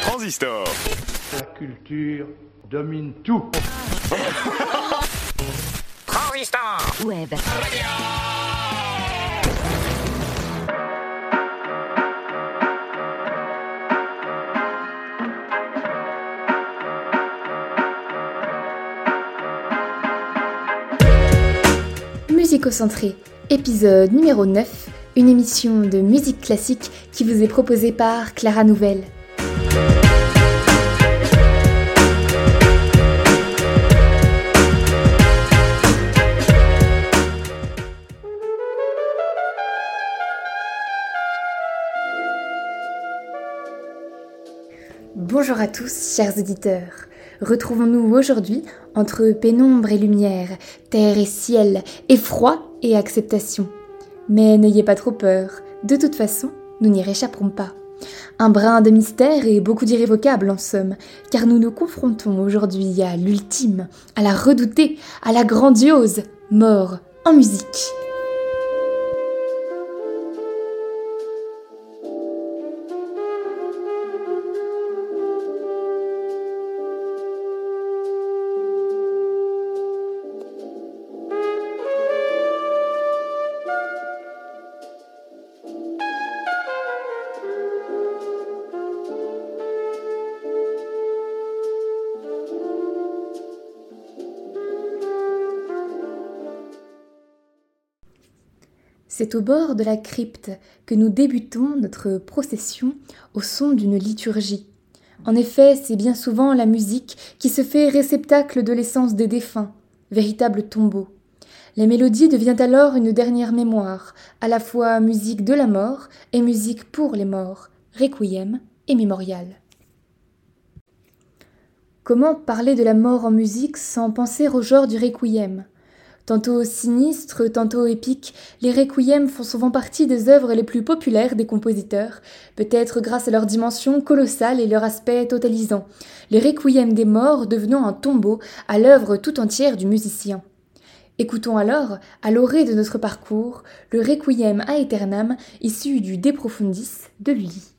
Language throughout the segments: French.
Transistor. La culture domine tout. Transistor Web. Musicocentré, épisode numéro 9, une émission de musique classique qui vous est proposée par Clara Nouvelle. Bonjour à tous, chers auditeurs. Retrouvons-nous aujourd'hui entre pénombre et lumière, terre et ciel, effroi et acceptation. Mais n'ayez pas trop peur, de toute façon, nous n'y réchapperons pas. Un brin de mystère et beaucoup d'irrévocables en somme, car nous nous confrontons aujourd'hui à l'ultime, à la redoutée, à la grandiose mort en musique. C'est au bord de la crypte que nous débutons notre procession au son d'une liturgie. En effet, c'est bien souvent la musique qui se fait réceptacle de l'essence des défunts, véritable tombeau. La mélodie devient alors une dernière mémoire, à la fois musique de la mort et musique pour les morts, requiem et mémorial. Comment parler de la mort en musique sans penser au genre du requiem? Tantôt sinistres, tantôt épiques, les requiems font souvent partie des œuvres les plus populaires des compositeurs, peut-être grâce à leur dimension colossale et leur aspect totalisant, les requiems des morts devenant un tombeau à l'œuvre tout entière du musicien. Écoutons alors, à l'orée de notre parcours, le requiem a aeternam issu du De Profundis de Lully.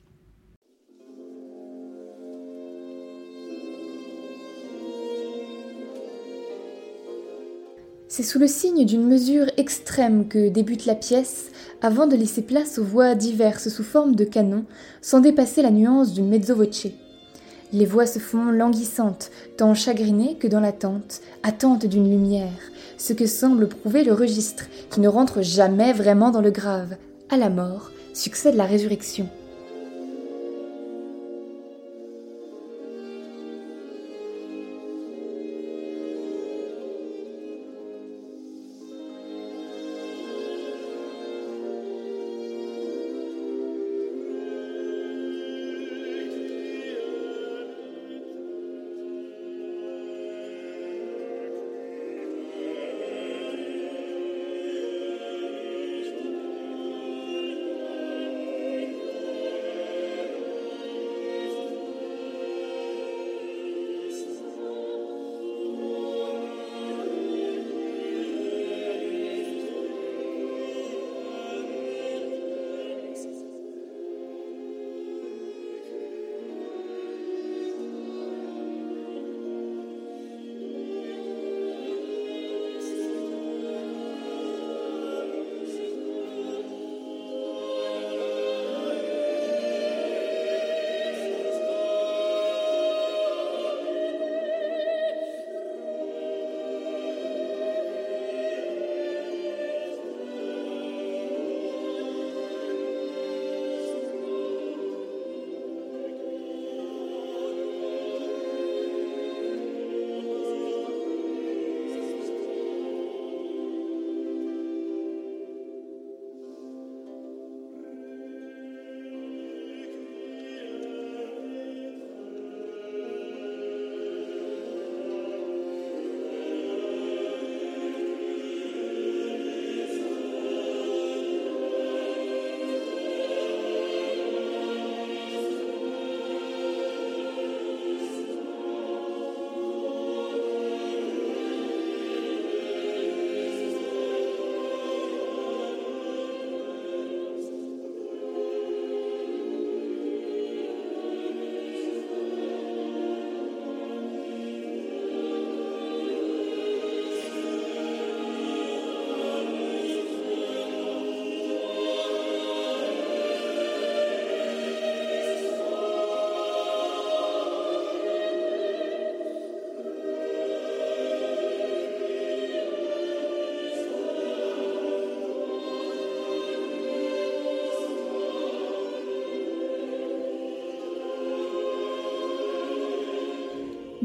C'est sous le signe d'une mesure extrême que débute la pièce, avant de laisser place aux voix diverses sous forme de canon, sans dépasser la nuance du mezzo voce. Les voix se font languissantes, tant chagrinées que dans l'attente, attente d'une lumière, ce que semble prouver le registre, qui ne rentre jamais vraiment dans le grave. À la mort succède la résurrection.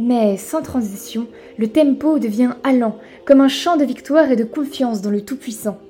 Mais sans transition, le tempo devient allant, comme un chant de victoire et de confiance dans le Tout-Puissant.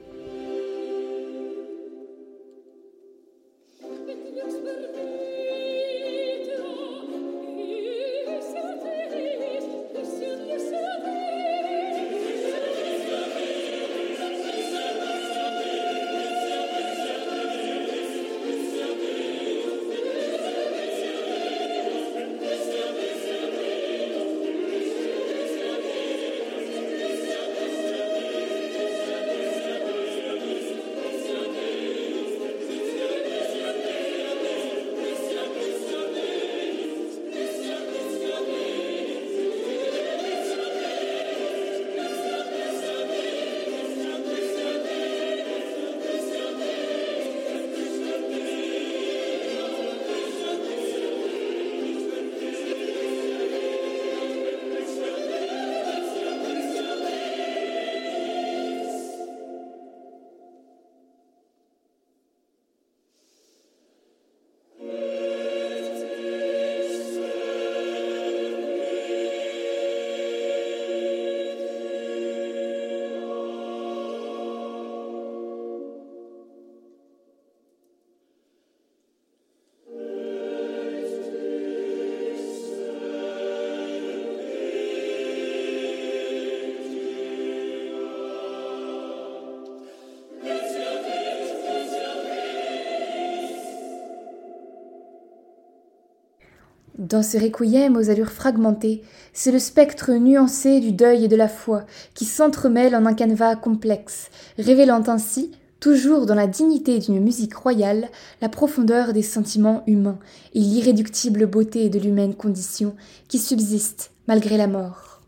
Dans ce requiem aux allures fragmentées, c'est le spectre nuancé du deuil et de la foi qui s'entremêle en un canevas complexe, révélant ainsi, toujours dans la dignité d'une musique royale, la profondeur des sentiments humains et l'irréductible beauté de l'humaine condition qui subsiste malgré la mort.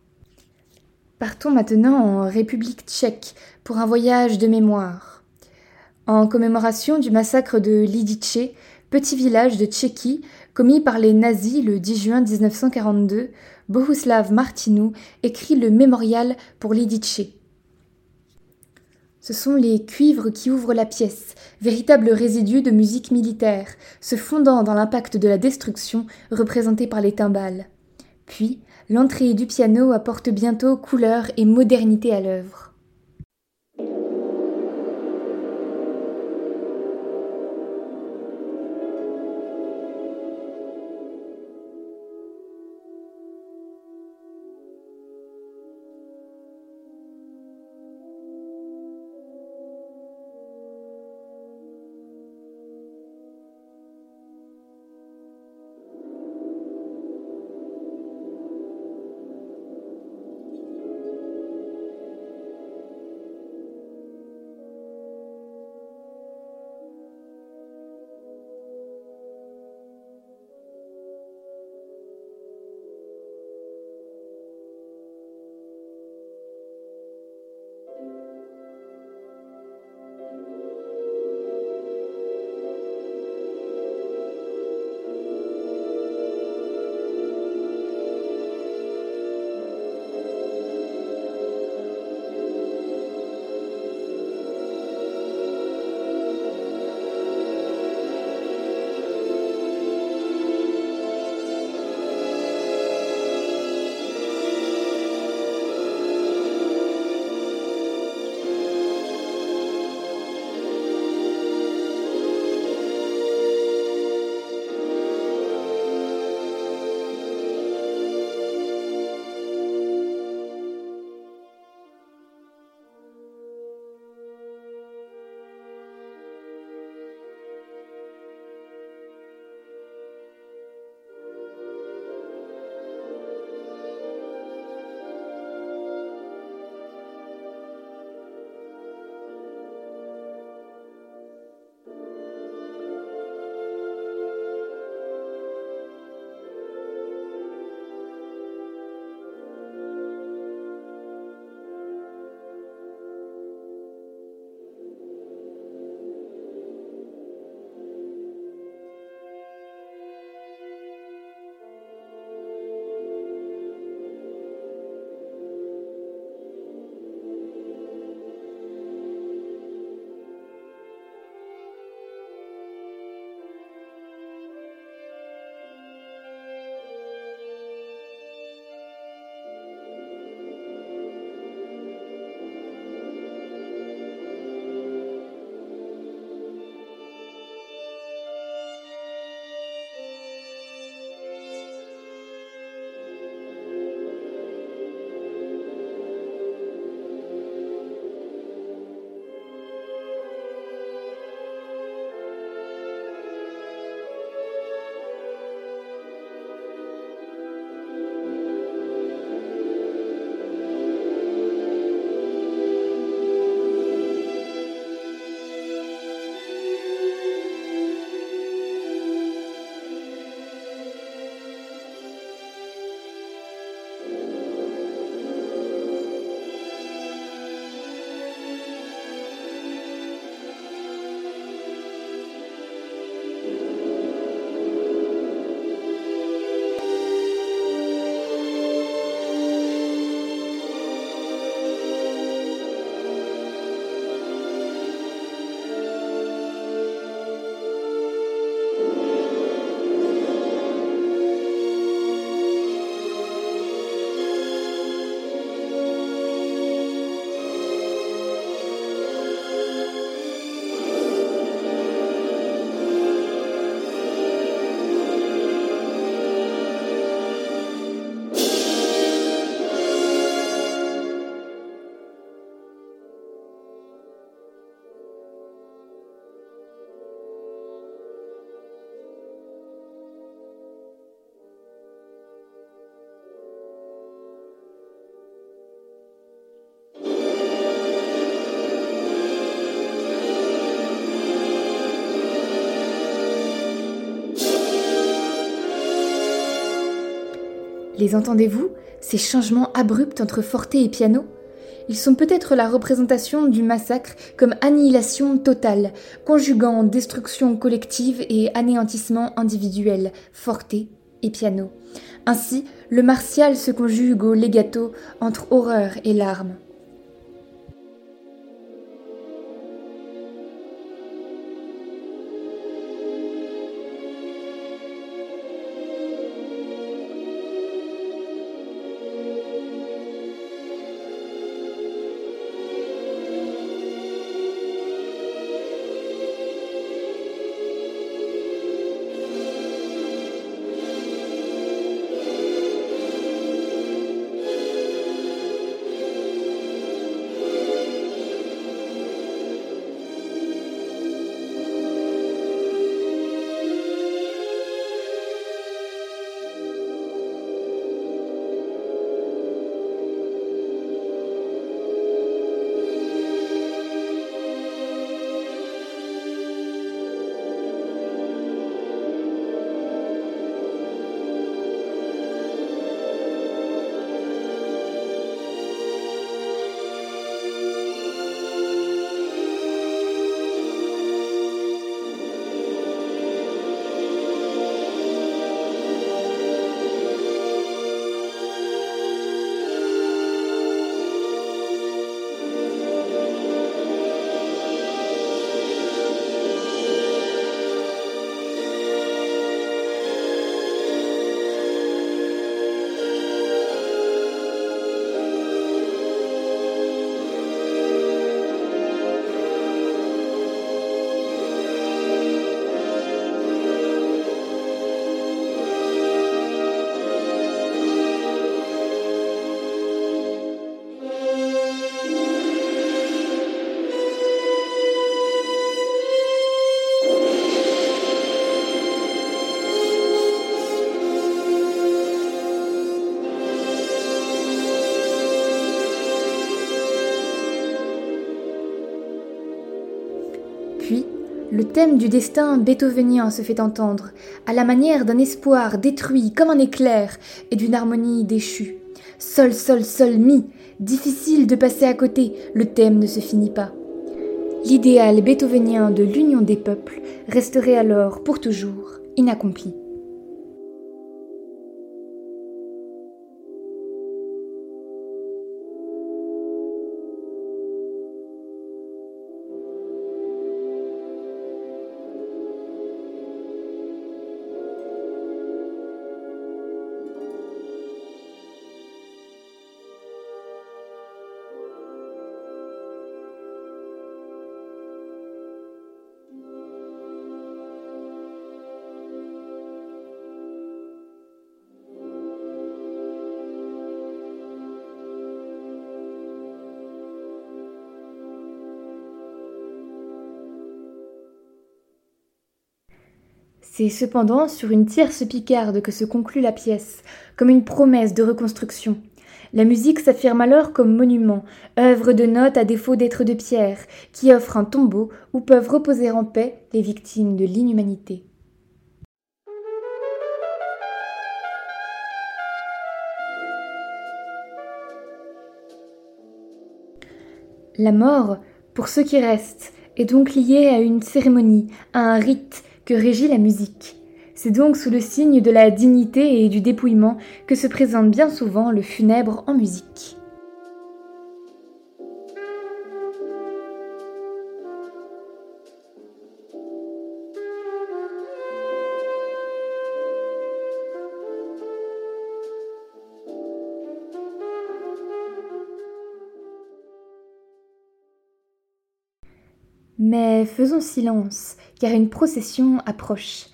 Partons maintenant en République tchèque pour un voyage de mémoire. En commémoration du massacre de Lidice, petit village de Tchéquie commis par les nazis le 10 juin 1942, Bohuslav Martinou écrit le mémorial pour Lidice. Ce sont les cuivres qui ouvrent la pièce, véritable résidu de musique militaire, se fondant dans l'impact de la destruction représenté par les timbales. Puis, l'entrée du piano apporte bientôt couleur et modernité à l'œuvre. Les entendez-vous, ces changements abrupts entre forte et piano Ils sont peut-être la représentation du massacre comme annihilation totale, conjuguant destruction collective et anéantissement individuel, forte et piano. Ainsi, le martial se conjugue au legato entre horreur et larmes. Le thème du destin beethovenien se fait entendre, à la manière d'un espoir détruit comme un éclair et d'une harmonie déchue. Sol, sol, sol, mi. Difficile de passer à côté, le thème ne se finit pas. L'idéal beethovenien de l'union des peuples resterait alors pour toujours inaccompli. C'est cependant sur une tierce picarde que se conclut la pièce, comme une promesse de reconstruction. La musique s'affirme alors comme monument, œuvre de notes à défaut d'être de pierre, qui offre un tombeau où peuvent reposer en paix les victimes de l'inhumanité. La mort, pour ceux qui restent, est donc liée à une cérémonie, à un rite que régit la musique. C'est donc sous le signe de la dignité et du dépouillement que se présente bien souvent le funèbre en musique. Mais faisons silence, car une procession approche.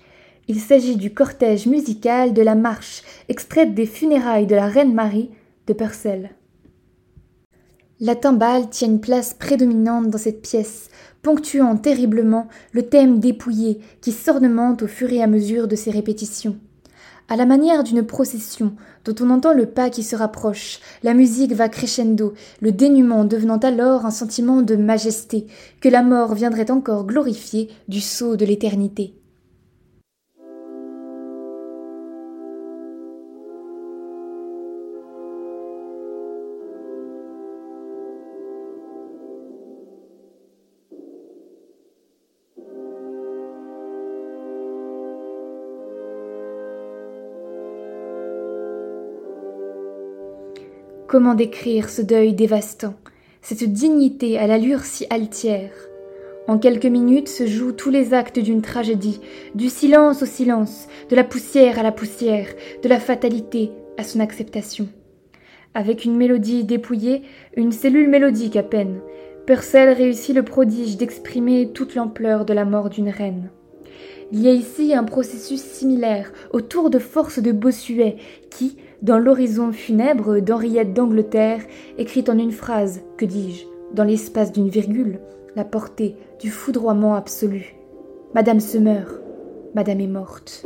Il s'agit du cortège musical de la marche extraite des funérailles de la reine Marie de Purcell. La timbale tient une place prédominante dans cette pièce, ponctuant terriblement le thème dépouillé qui s'ornemente au fur et à mesure de ses répétitions. À la manière d'une procession dont on entend le pas qui se rapproche, la musique va crescendo, le dénuement devenant alors un sentiment de majesté que la mort viendrait encore glorifier du sceau de l'éternité. Comment décrire ce deuil dévastant, cette dignité à l'allure si altière? En quelques minutes se jouent tous les actes d'une tragédie, du silence au silence, de la poussière à la poussière, de la fatalité à son acceptation. Avec une mélodie dépouillée, une cellule mélodique à peine, Purcell réussit le prodige d'exprimer toute l'ampleur de la mort d'une reine. Il y a ici un processus similaire au tour de force de Bossuet qui, dans l'horizon funèbre d'Henriette d'Angleterre, écrit en une phrase, que dis-je, dans l'espace d'une virgule, la portée du foudroiement absolu. Madame se meurt, Madame est morte.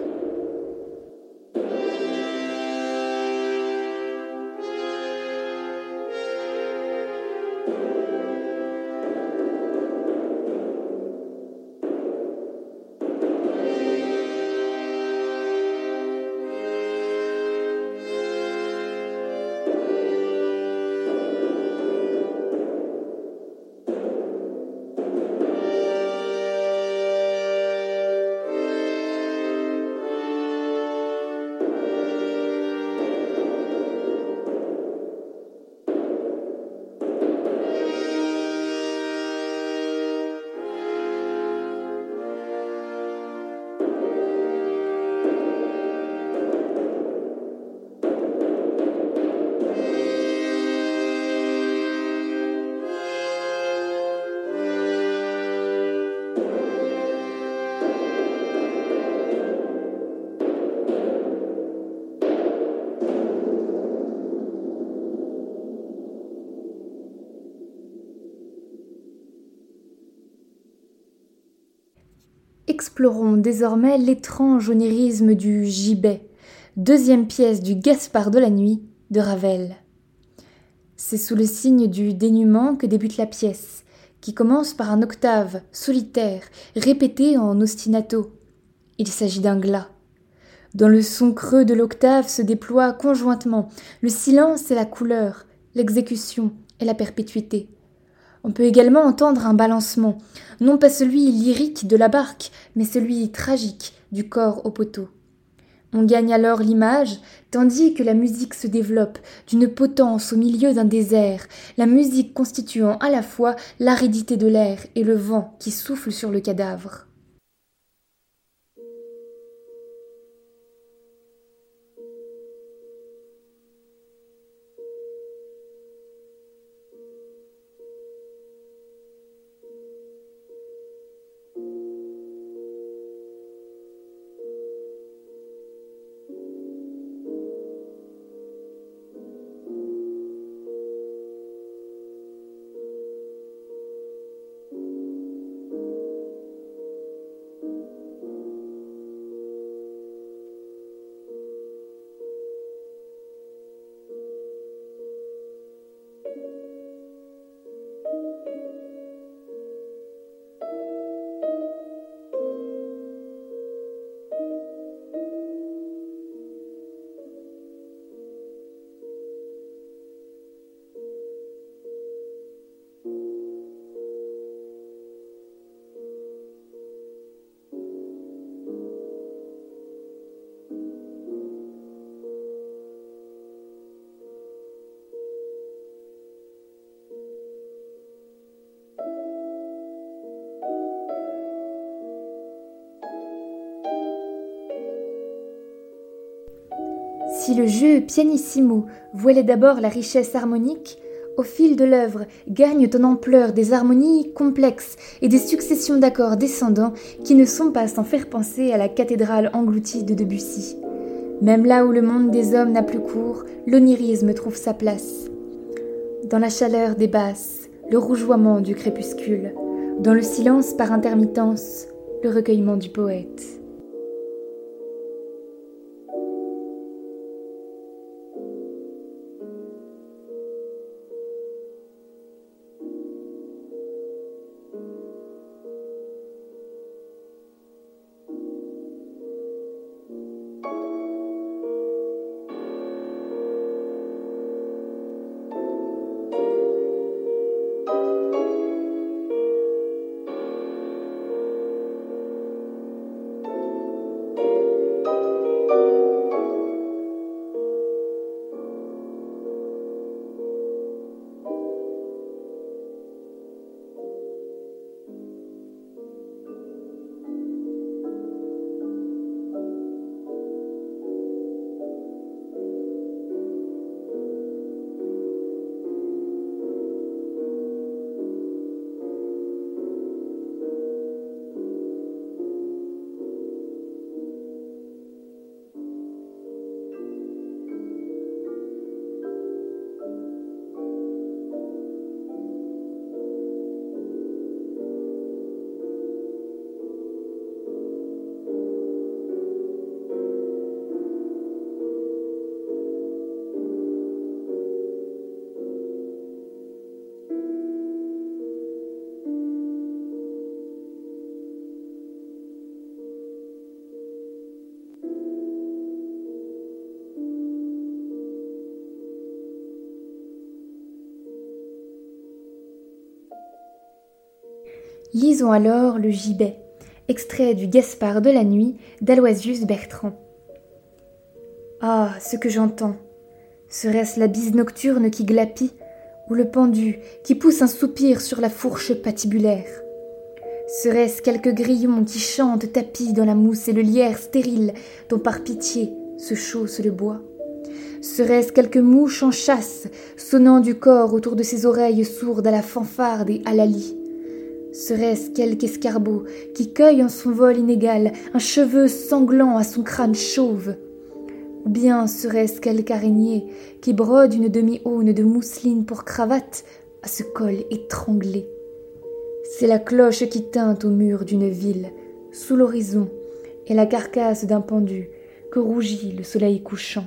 Explorons désormais l'étrange onirisme du gibet, deuxième pièce du Gaspard de la nuit de Ravel. C'est sous le signe du dénuement que débute la pièce, qui commence par un octave solitaire répété en ostinato. Il s'agit d'un glas. Dans le son creux de l'octave se déploient conjointement le silence et la couleur, l'exécution et la perpétuité. On peut également entendre un balancement, non pas celui lyrique de la barque, mais celui tragique du corps au poteau. On gagne alors l'image, tandis que la musique se développe d'une potence au milieu d'un désert, la musique constituant à la fois l'aridité de l'air et le vent qui souffle sur le cadavre. Le jeu pianissimo voilait d'abord la richesse harmonique, au fil de l'œuvre gagnent en ampleur des harmonies complexes et des successions d'accords descendants qui ne sont pas sans faire penser à la cathédrale engloutie de Debussy. Même là où le monde des hommes n'a plus cours, l'onirisme trouve sa place. Dans la chaleur des basses, le rougeoiement du crépuscule, dans le silence par intermittence, le recueillement du poète. Lisons alors le gibet, extrait du Gaspard de la nuit d'Aloisius Bertrand. Ah, ce que j'entends. Serait-ce la bise nocturne qui glapit, ou le pendu qui pousse un soupir sur la fourche patibulaire? Serait-ce quelque grillon qui chante tapis dans la mousse et le lierre stérile dont par pitié se chausse le bois? Serait-ce quelque mouche en chasse, sonnant du corps autour de ses oreilles sourdes à la fanfare des halalis Serait-ce quelque escarbot qui cueille en son vol inégal un cheveu sanglant à son crâne chauve? Ou bien serait-ce quelque araignée qui brode une demi-aune de mousseline pour cravate à ce col étranglé? C'est la cloche qui teinte au mur d'une ville, sous l'horizon, et la carcasse d'un pendu que rougit le soleil couchant.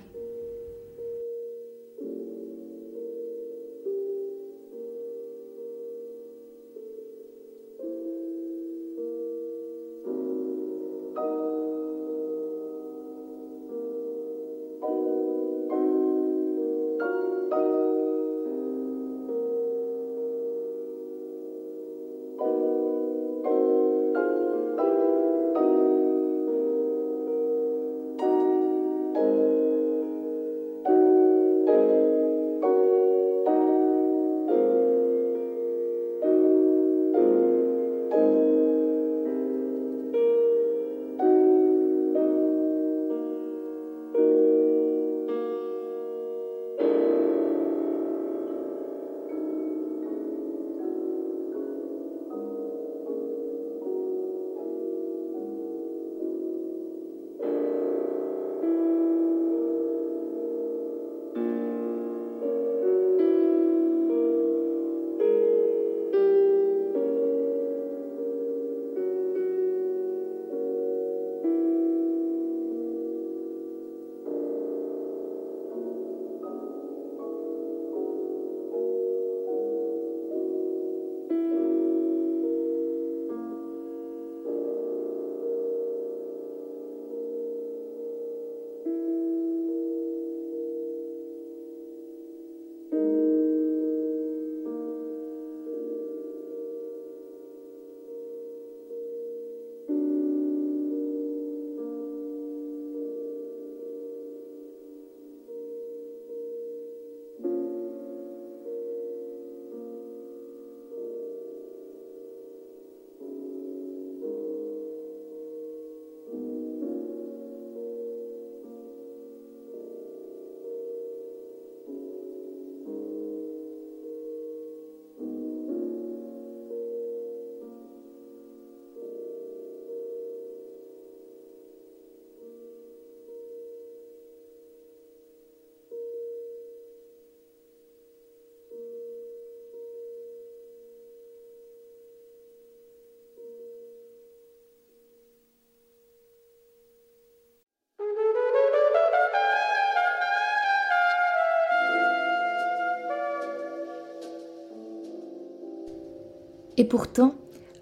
Et pourtant,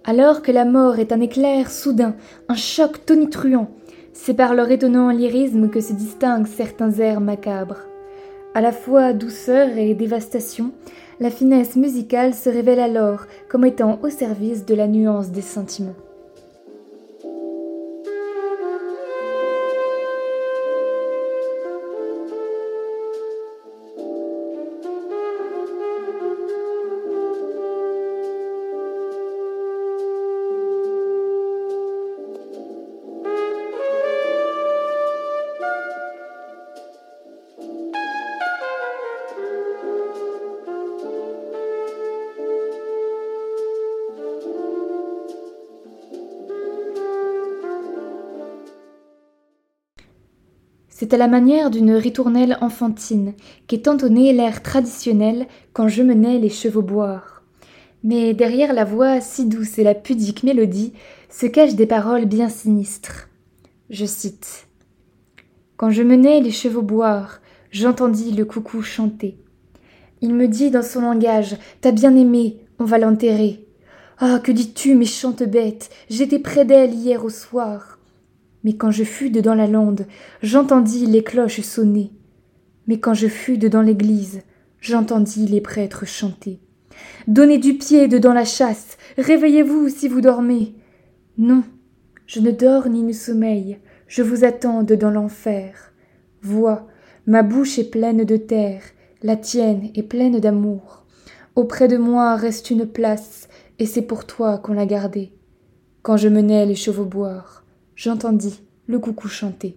alors que la mort est un éclair soudain, un choc tonitruant, c'est par leur étonnant lyrisme que se distinguent certains airs macabres. À la fois douceur et dévastation, la finesse musicale se révèle alors comme étant au service de la nuance des sentiments. C'est à la manière d'une ritournelle enfantine qu'est entonné l'air traditionnel quand je menais les chevaux boire. Mais derrière la voix si douce et la pudique mélodie se cachent des paroles bien sinistres. Je cite Quand je menais les chevaux boire, j'entendis le coucou chanter. Il me dit dans son langage T'as bien aimé, on va l'enterrer. Ah, que dis-tu, méchante bête J'étais près d'elle hier au soir. Mais quand je fus dedans la lande, j'entendis les cloches sonner. Mais quand je fus dedans l'église, j'entendis les prêtres chanter. Donnez du pied dedans la chasse, réveillez-vous si vous dormez. Non, je ne dors ni ne sommeille, je vous attends dans l'enfer. Vois, ma bouche est pleine de terre, la tienne est pleine d'amour. Auprès de moi reste une place, et c'est pour toi qu'on l'a gardée. Quand je menais les chevaux boire, j'entendis le coucou chanter.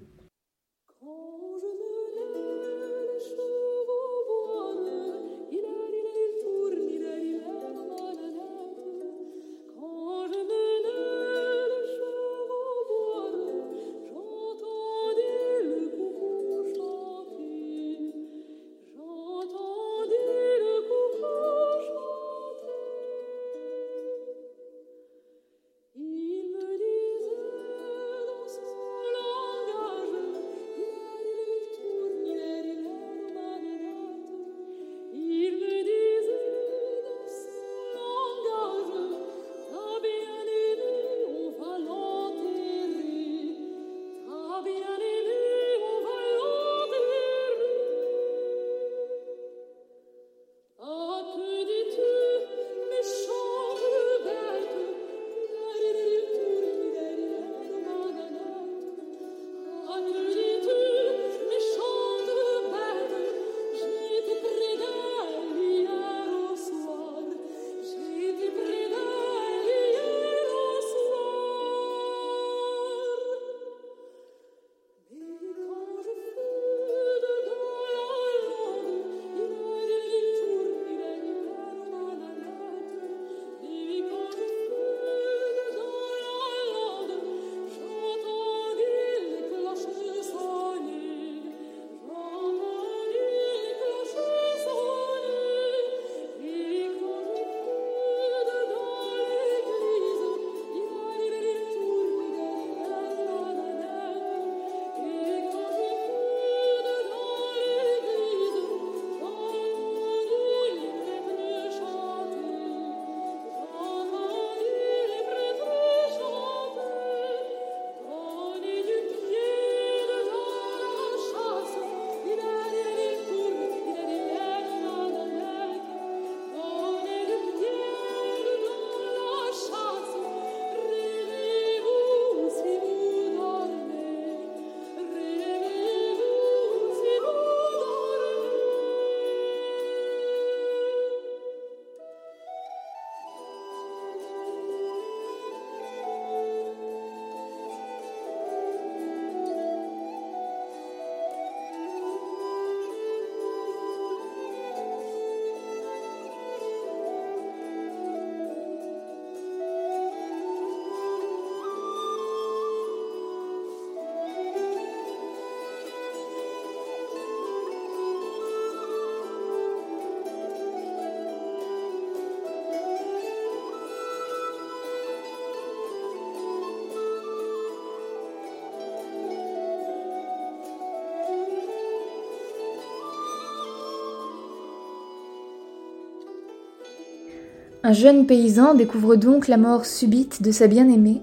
Un jeune paysan découvre donc la mort subite de sa bien-aimée,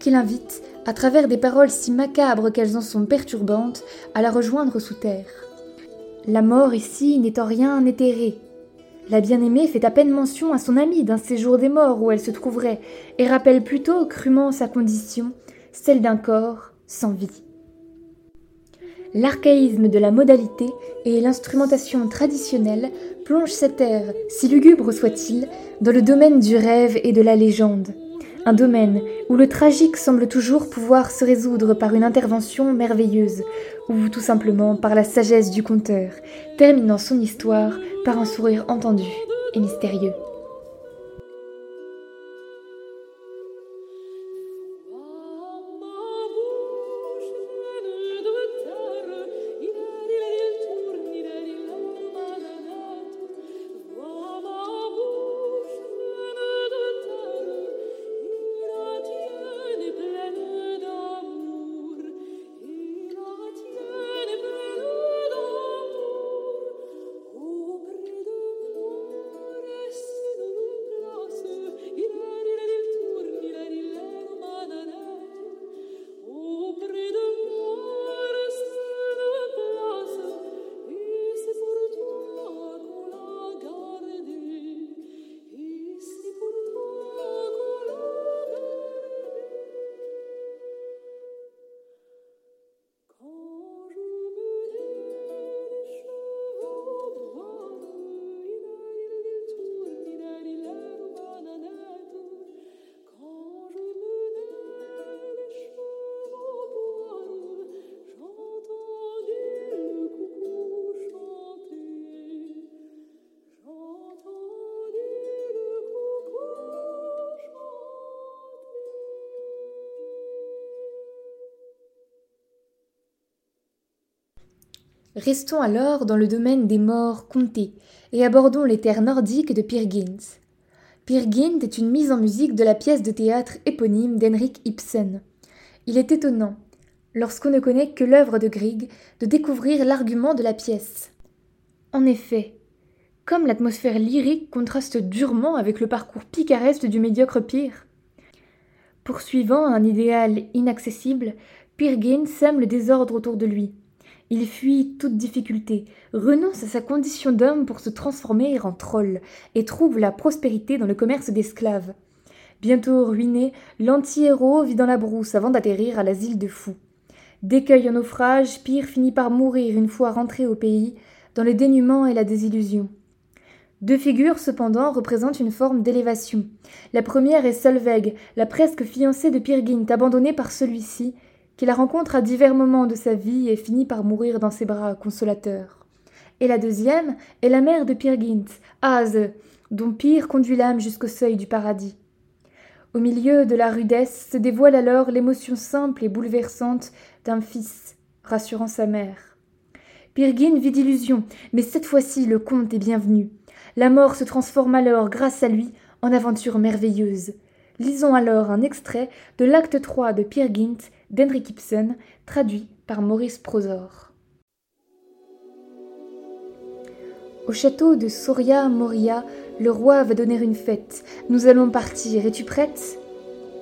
qui l'invite, à travers des paroles si macabres qu'elles en sont perturbantes, à la rejoindre sous terre. La mort ici n'est en rien éthérée. La bien-aimée fait à peine mention à son amie d'un séjour des morts où elle se trouverait, et rappelle plutôt crûment sa condition, celle d'un corps sans vie. L'archaïsme de la modalité et l'instrumentation traditionnelle plongent cet air, si lugubre soit-il, dans le domaine du rêve et de la légende. Un domaine où le tragique semble toujours pouvoir se résoudre par une intervention merveilleuse, ou tout simplement par la sagesse du conteur, terminant son histoire par un sourire entendu et mystérieux. Restons alors dans le domaine des morts comptés et abordons les terres nordiques de Peer Gynt. Peer est une mise en musique de la pièce de théâtre éponyme d'Henrik Ibsen. Il est étonnant, lorsqu'on ne connaît que l'œuvre de Grieg, de découvrir l'argument de la pièce. En effet, comme l'atmosphère lyrique contraste durement avec le parcours picaresque du médiocre Pire. Poursuivant un idéal inaccessible, Pirgin sème le désordre autour de lui. Il fuit toute difficulté, renonce à sa condition d'homme pour se transformer en troll, et trouve la prospérité dans le commerce d'esclaves. Bientôt ruiné, l'anti-héros vit dans la brousse avant d'atterrir à l'asile de fous. D'écueil en naufrage, Pire finit par mourir une fois rentré au pays, dans le dénuement et la désillusion. Deux figures, cependant, représentent une forme d'élévation. La première est Solveig, la presque fiancée de Pirgint, abandonnée par celui-ci, qui la rencontre à divers moments de sa vie et finit par mourir dans ses bras consolateurs. Et la deuxième est la mère de Pirgint, Az, dont Pyr conduit l'âme jusqu'au seuil du paradis. Au milieu de la rudesse se dévoile alors l'émotion simple et bouleversante d'un fils rassurant sa mère. Pirgin vit d'illusions, mais cette fois-ci le conte est bienvenu. La mort se transforme alors, grâce à lui, en aventure merveilleuse. Lisons alors un extrait de l'acte 3 de Peer Gynt d'Henrik Ibsen, traduit par Maurice Prosor. Au château de Soria Moria, le roi va donner une fête. Nous allons partir. Es-tu prête?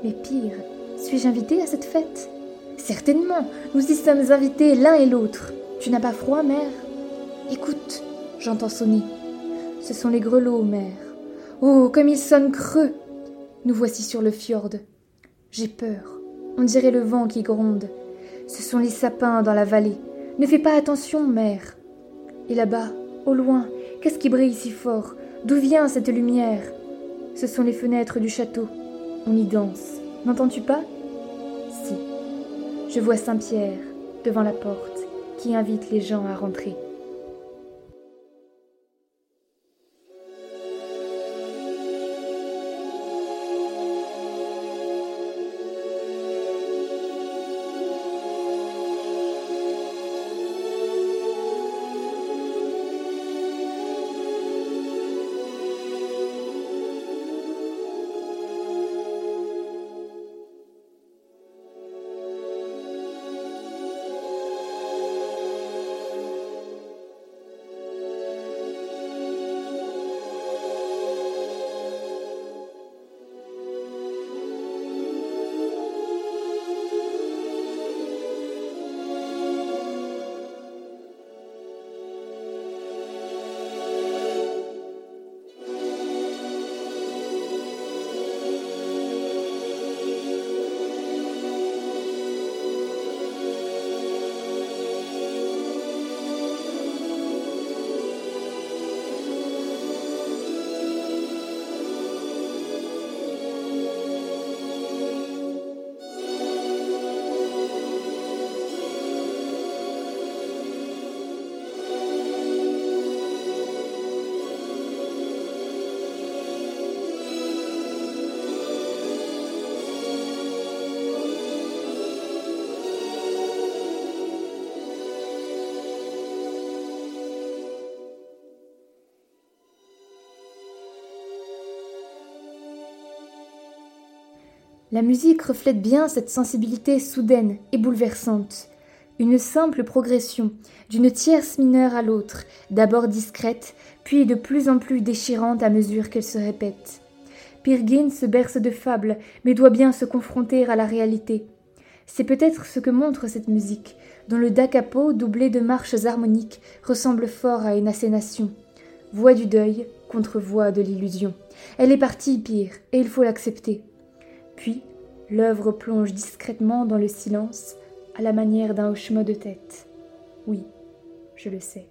Mais pire, suis-je invitée à cette fête? Certainement, nous y sommes invités l'un et l'autre. Tu n'as pas froid, mère? Écoute, j'entends sonner. Ce sont les grelots, mère. Oh, comme ils sonnent creux Nous voici sur le fjord. J'ai peur. On dirait le vent qui gronde. Ce sont les sapins dans la vallée. Ne fais pas attention, mère. Et là-bas, au loin, qu'est-ce qui brille si fort? D'où vient cette lumière? Ce sont les fenêtres du château. On y danse. N'entends-tu pas? Si. Je vois Saint-Pierre devant la porte qui invite les gens à rentrer. La musique reflète bien cette sensibilité soudaine et bouleversante. Une simple progression, d'une tierce mineure à l'autre, d'abord discrète, puis de plus en plus déchirante à mesure qu'elle se répète. Pirgin se berce de fables, mais doit bien se confronter à la réalité. C'est peut-être ce que montre cette musique, dont le da capo, doublé de marches harmoniques, ressemble fort à une assénation. Voix du deuil contre voix de l'illusion. Elle est partie pire, et il faut l'accepter. Puis, l'œuvre plonge discrètement dans le silence, à la manière d'un hochement de tête. Oui, je le sais.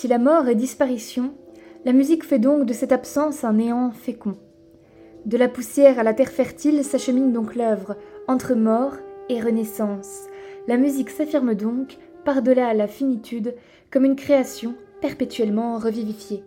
Si la mort est disparition, la musique fait donc de cette absence un néant fécond. De la poussière à la terre fertile s'achemine donc l'œuvre, entre mort et renaissance. La musique s'affirme donc, par-delà la finitude, comme une création perpétuellement revivifiée.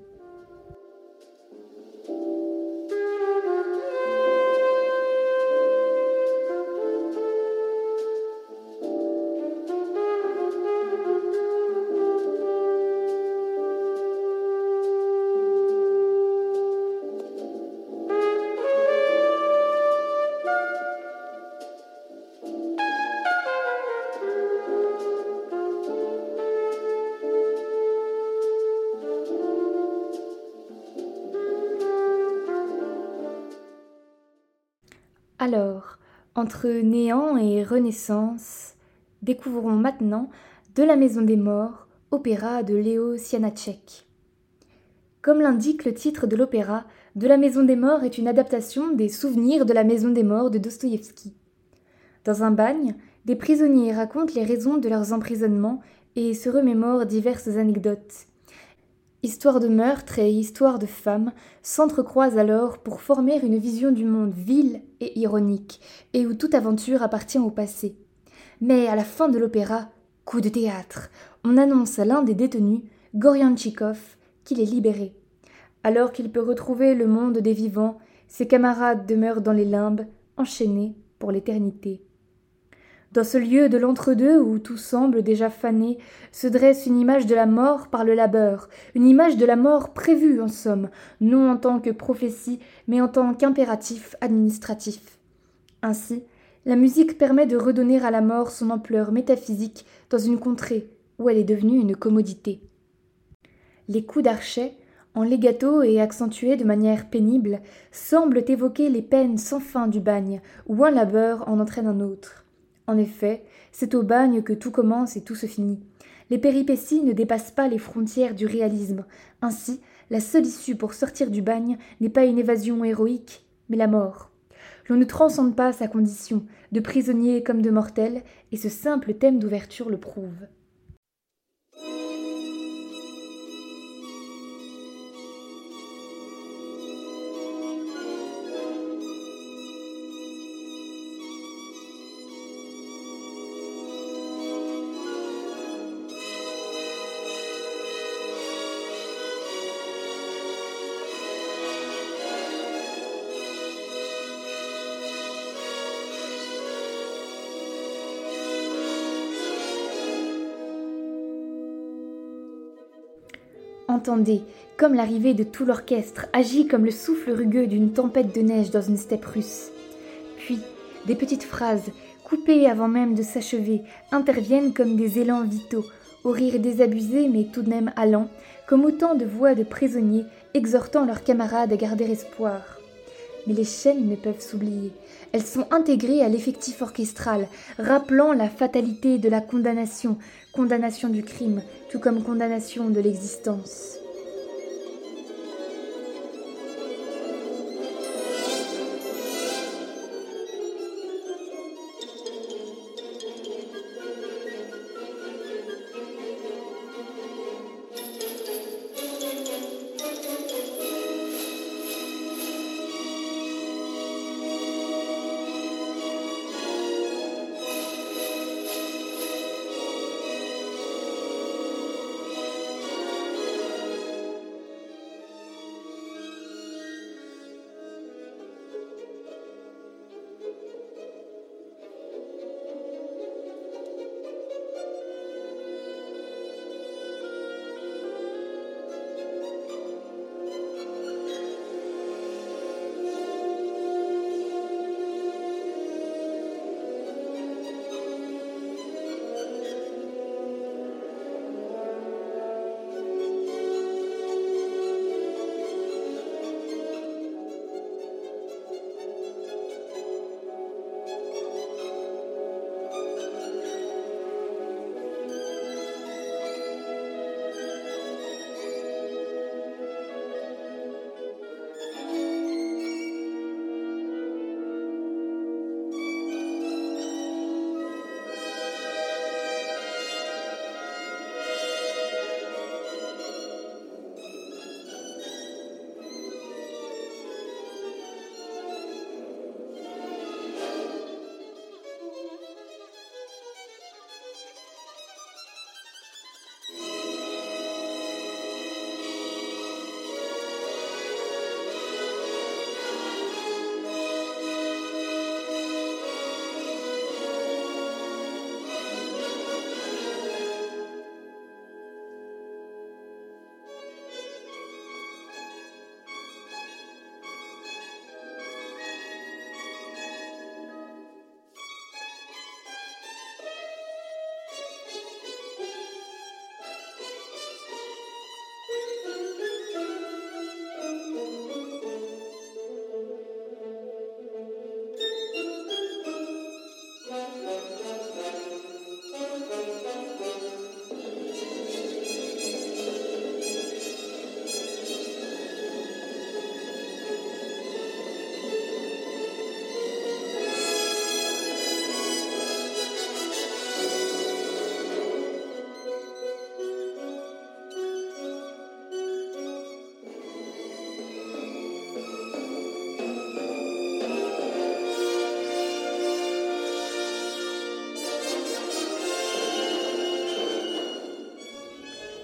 Entre néant et renaissance, découvrons maintenant De la Maison des Morts, opéra de Léo Sianacek. Comme l'indique le titre de l'opéra, De la Maison des Morts est une adaptation des Souvenirs de la Maison des Morts de Dostoïevski. Dans un bagne, des prisonniers racontent les raisons de leurs emprisonnements et se remémorent diverses anecdotes. Histoire de meurtre et histoire de femme s'entrecroisent alors pour former une vision du monde vil et ironique, et où toute aventure appartient au passé. Mais à la fin de l'opéra, coup de théâtre, on annonce à l'un des détenus, Goryanchikov, qu'il est libéré. Alors qu'il peut retrouver le monde des vivants, ses camarades demeurent dans les limbes, enchaînés pour l'éternité. Dans ce lieu de l'entre-deux où tout semble déjà fané, se dresse une image de la mort par le labeur, une image de la mort prévue en somme, non en tant que prophétie, mais en tant qu'impératif administratif. Ainsi, la musique permet de redonner à la mort son ampleur métaphysique dans une contrée où elle est devenue une commodité. Les coups d'archet, en legato et accentués de manière pénible, semblent évoquer les peines sans fin du bagne, où un labeur en entraîne un autre. En effet, c'est au bagne que tout commence et tout se finit. Les péripéties ne dépassent pas les frontières du réalisme. Ainsi, la seule issue pour sortir du bagne n'est pas une évasion héroïque, mais la mort. L'on ne transcende pas sa condition, de prisonnier comme de mortel, et ce simple thème d'ouverture le prouve. Comme l'arrivée de tout l'orchestre agit comme le souffle rugueux d'une tempête de neige dans une steppe russe. Puis, des petites phrases, coupées avant même de s'achever, interviennent comme des élans vitaux, au rire désabusé mais tout de même allant, comme autant de voix de prisonniers exhortant leurs camarades à garder espoir. Mais les chaînes ne peuvent s'oublier. Elles sont intégrées à l'effectif orchestral, rappelant la fatalité de la condamnation, condamnation du crime, tout comme condamnation de l'existence.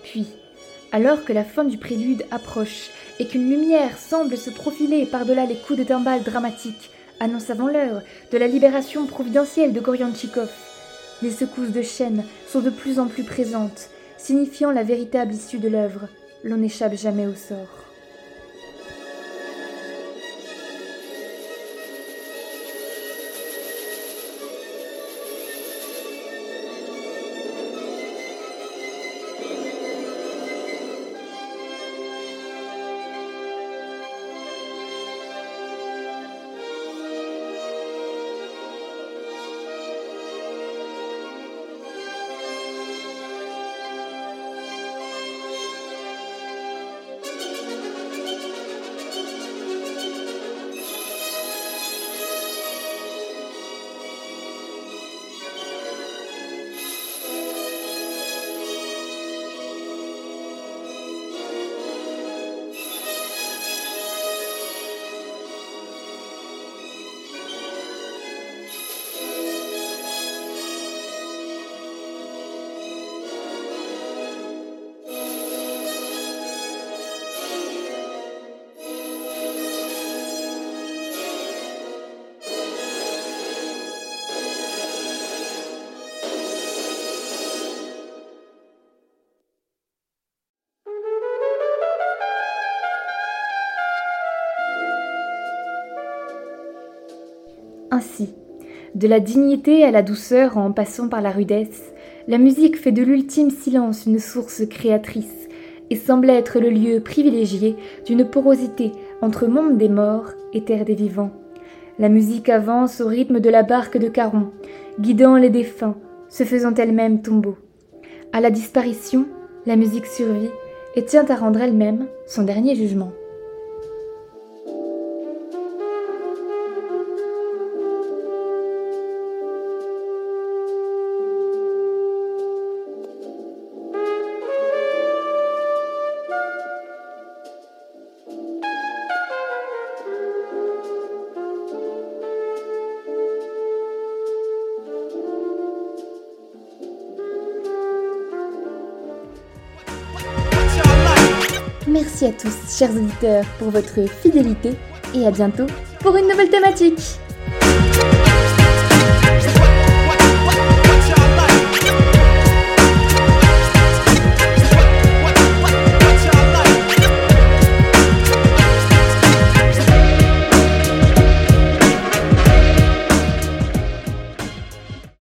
Puis, alors que la fin du prélude approche et qu'une lumière semble se profiler par-delà les coups de timbales dramatiques, annonce avant l'heure de la libération providentielle de Gorianchikov, les secousses de chaîne sont de plus en plus présentes, signifiant la véritable issue de l'œuvre. L'on n'échappe jamais au sort. Ainsi, de la dignité à la douceur en passant par la rudesse, la musique fait de l'ultime silence une source créatrice et semble être le lieu privilégié d'une porosité entre monde des morts et terre des vivants. La musique avance au rythme de la barque de Caron, guidant les défunts, se faisant elle-même tombeau. À la disparition, la musique survit et tient à rendre elle-même son dernier jugement. Merci à tous, chers auditeurs, pour votre fidélité et à bientôt pour une nouvelle thématique.